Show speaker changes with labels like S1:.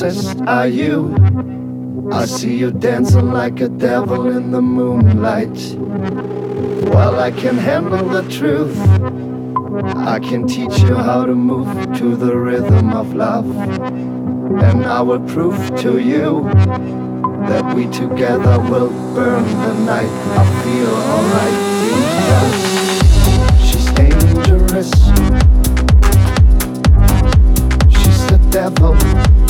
S1: princess are you? I see you dancing like a devil in the moonlight. While I can handle the truth, I can teach you how to move to the rhythm of love. And I will prove to you that we together will burn the night. I feel alright because she's dangerous. She's the devil.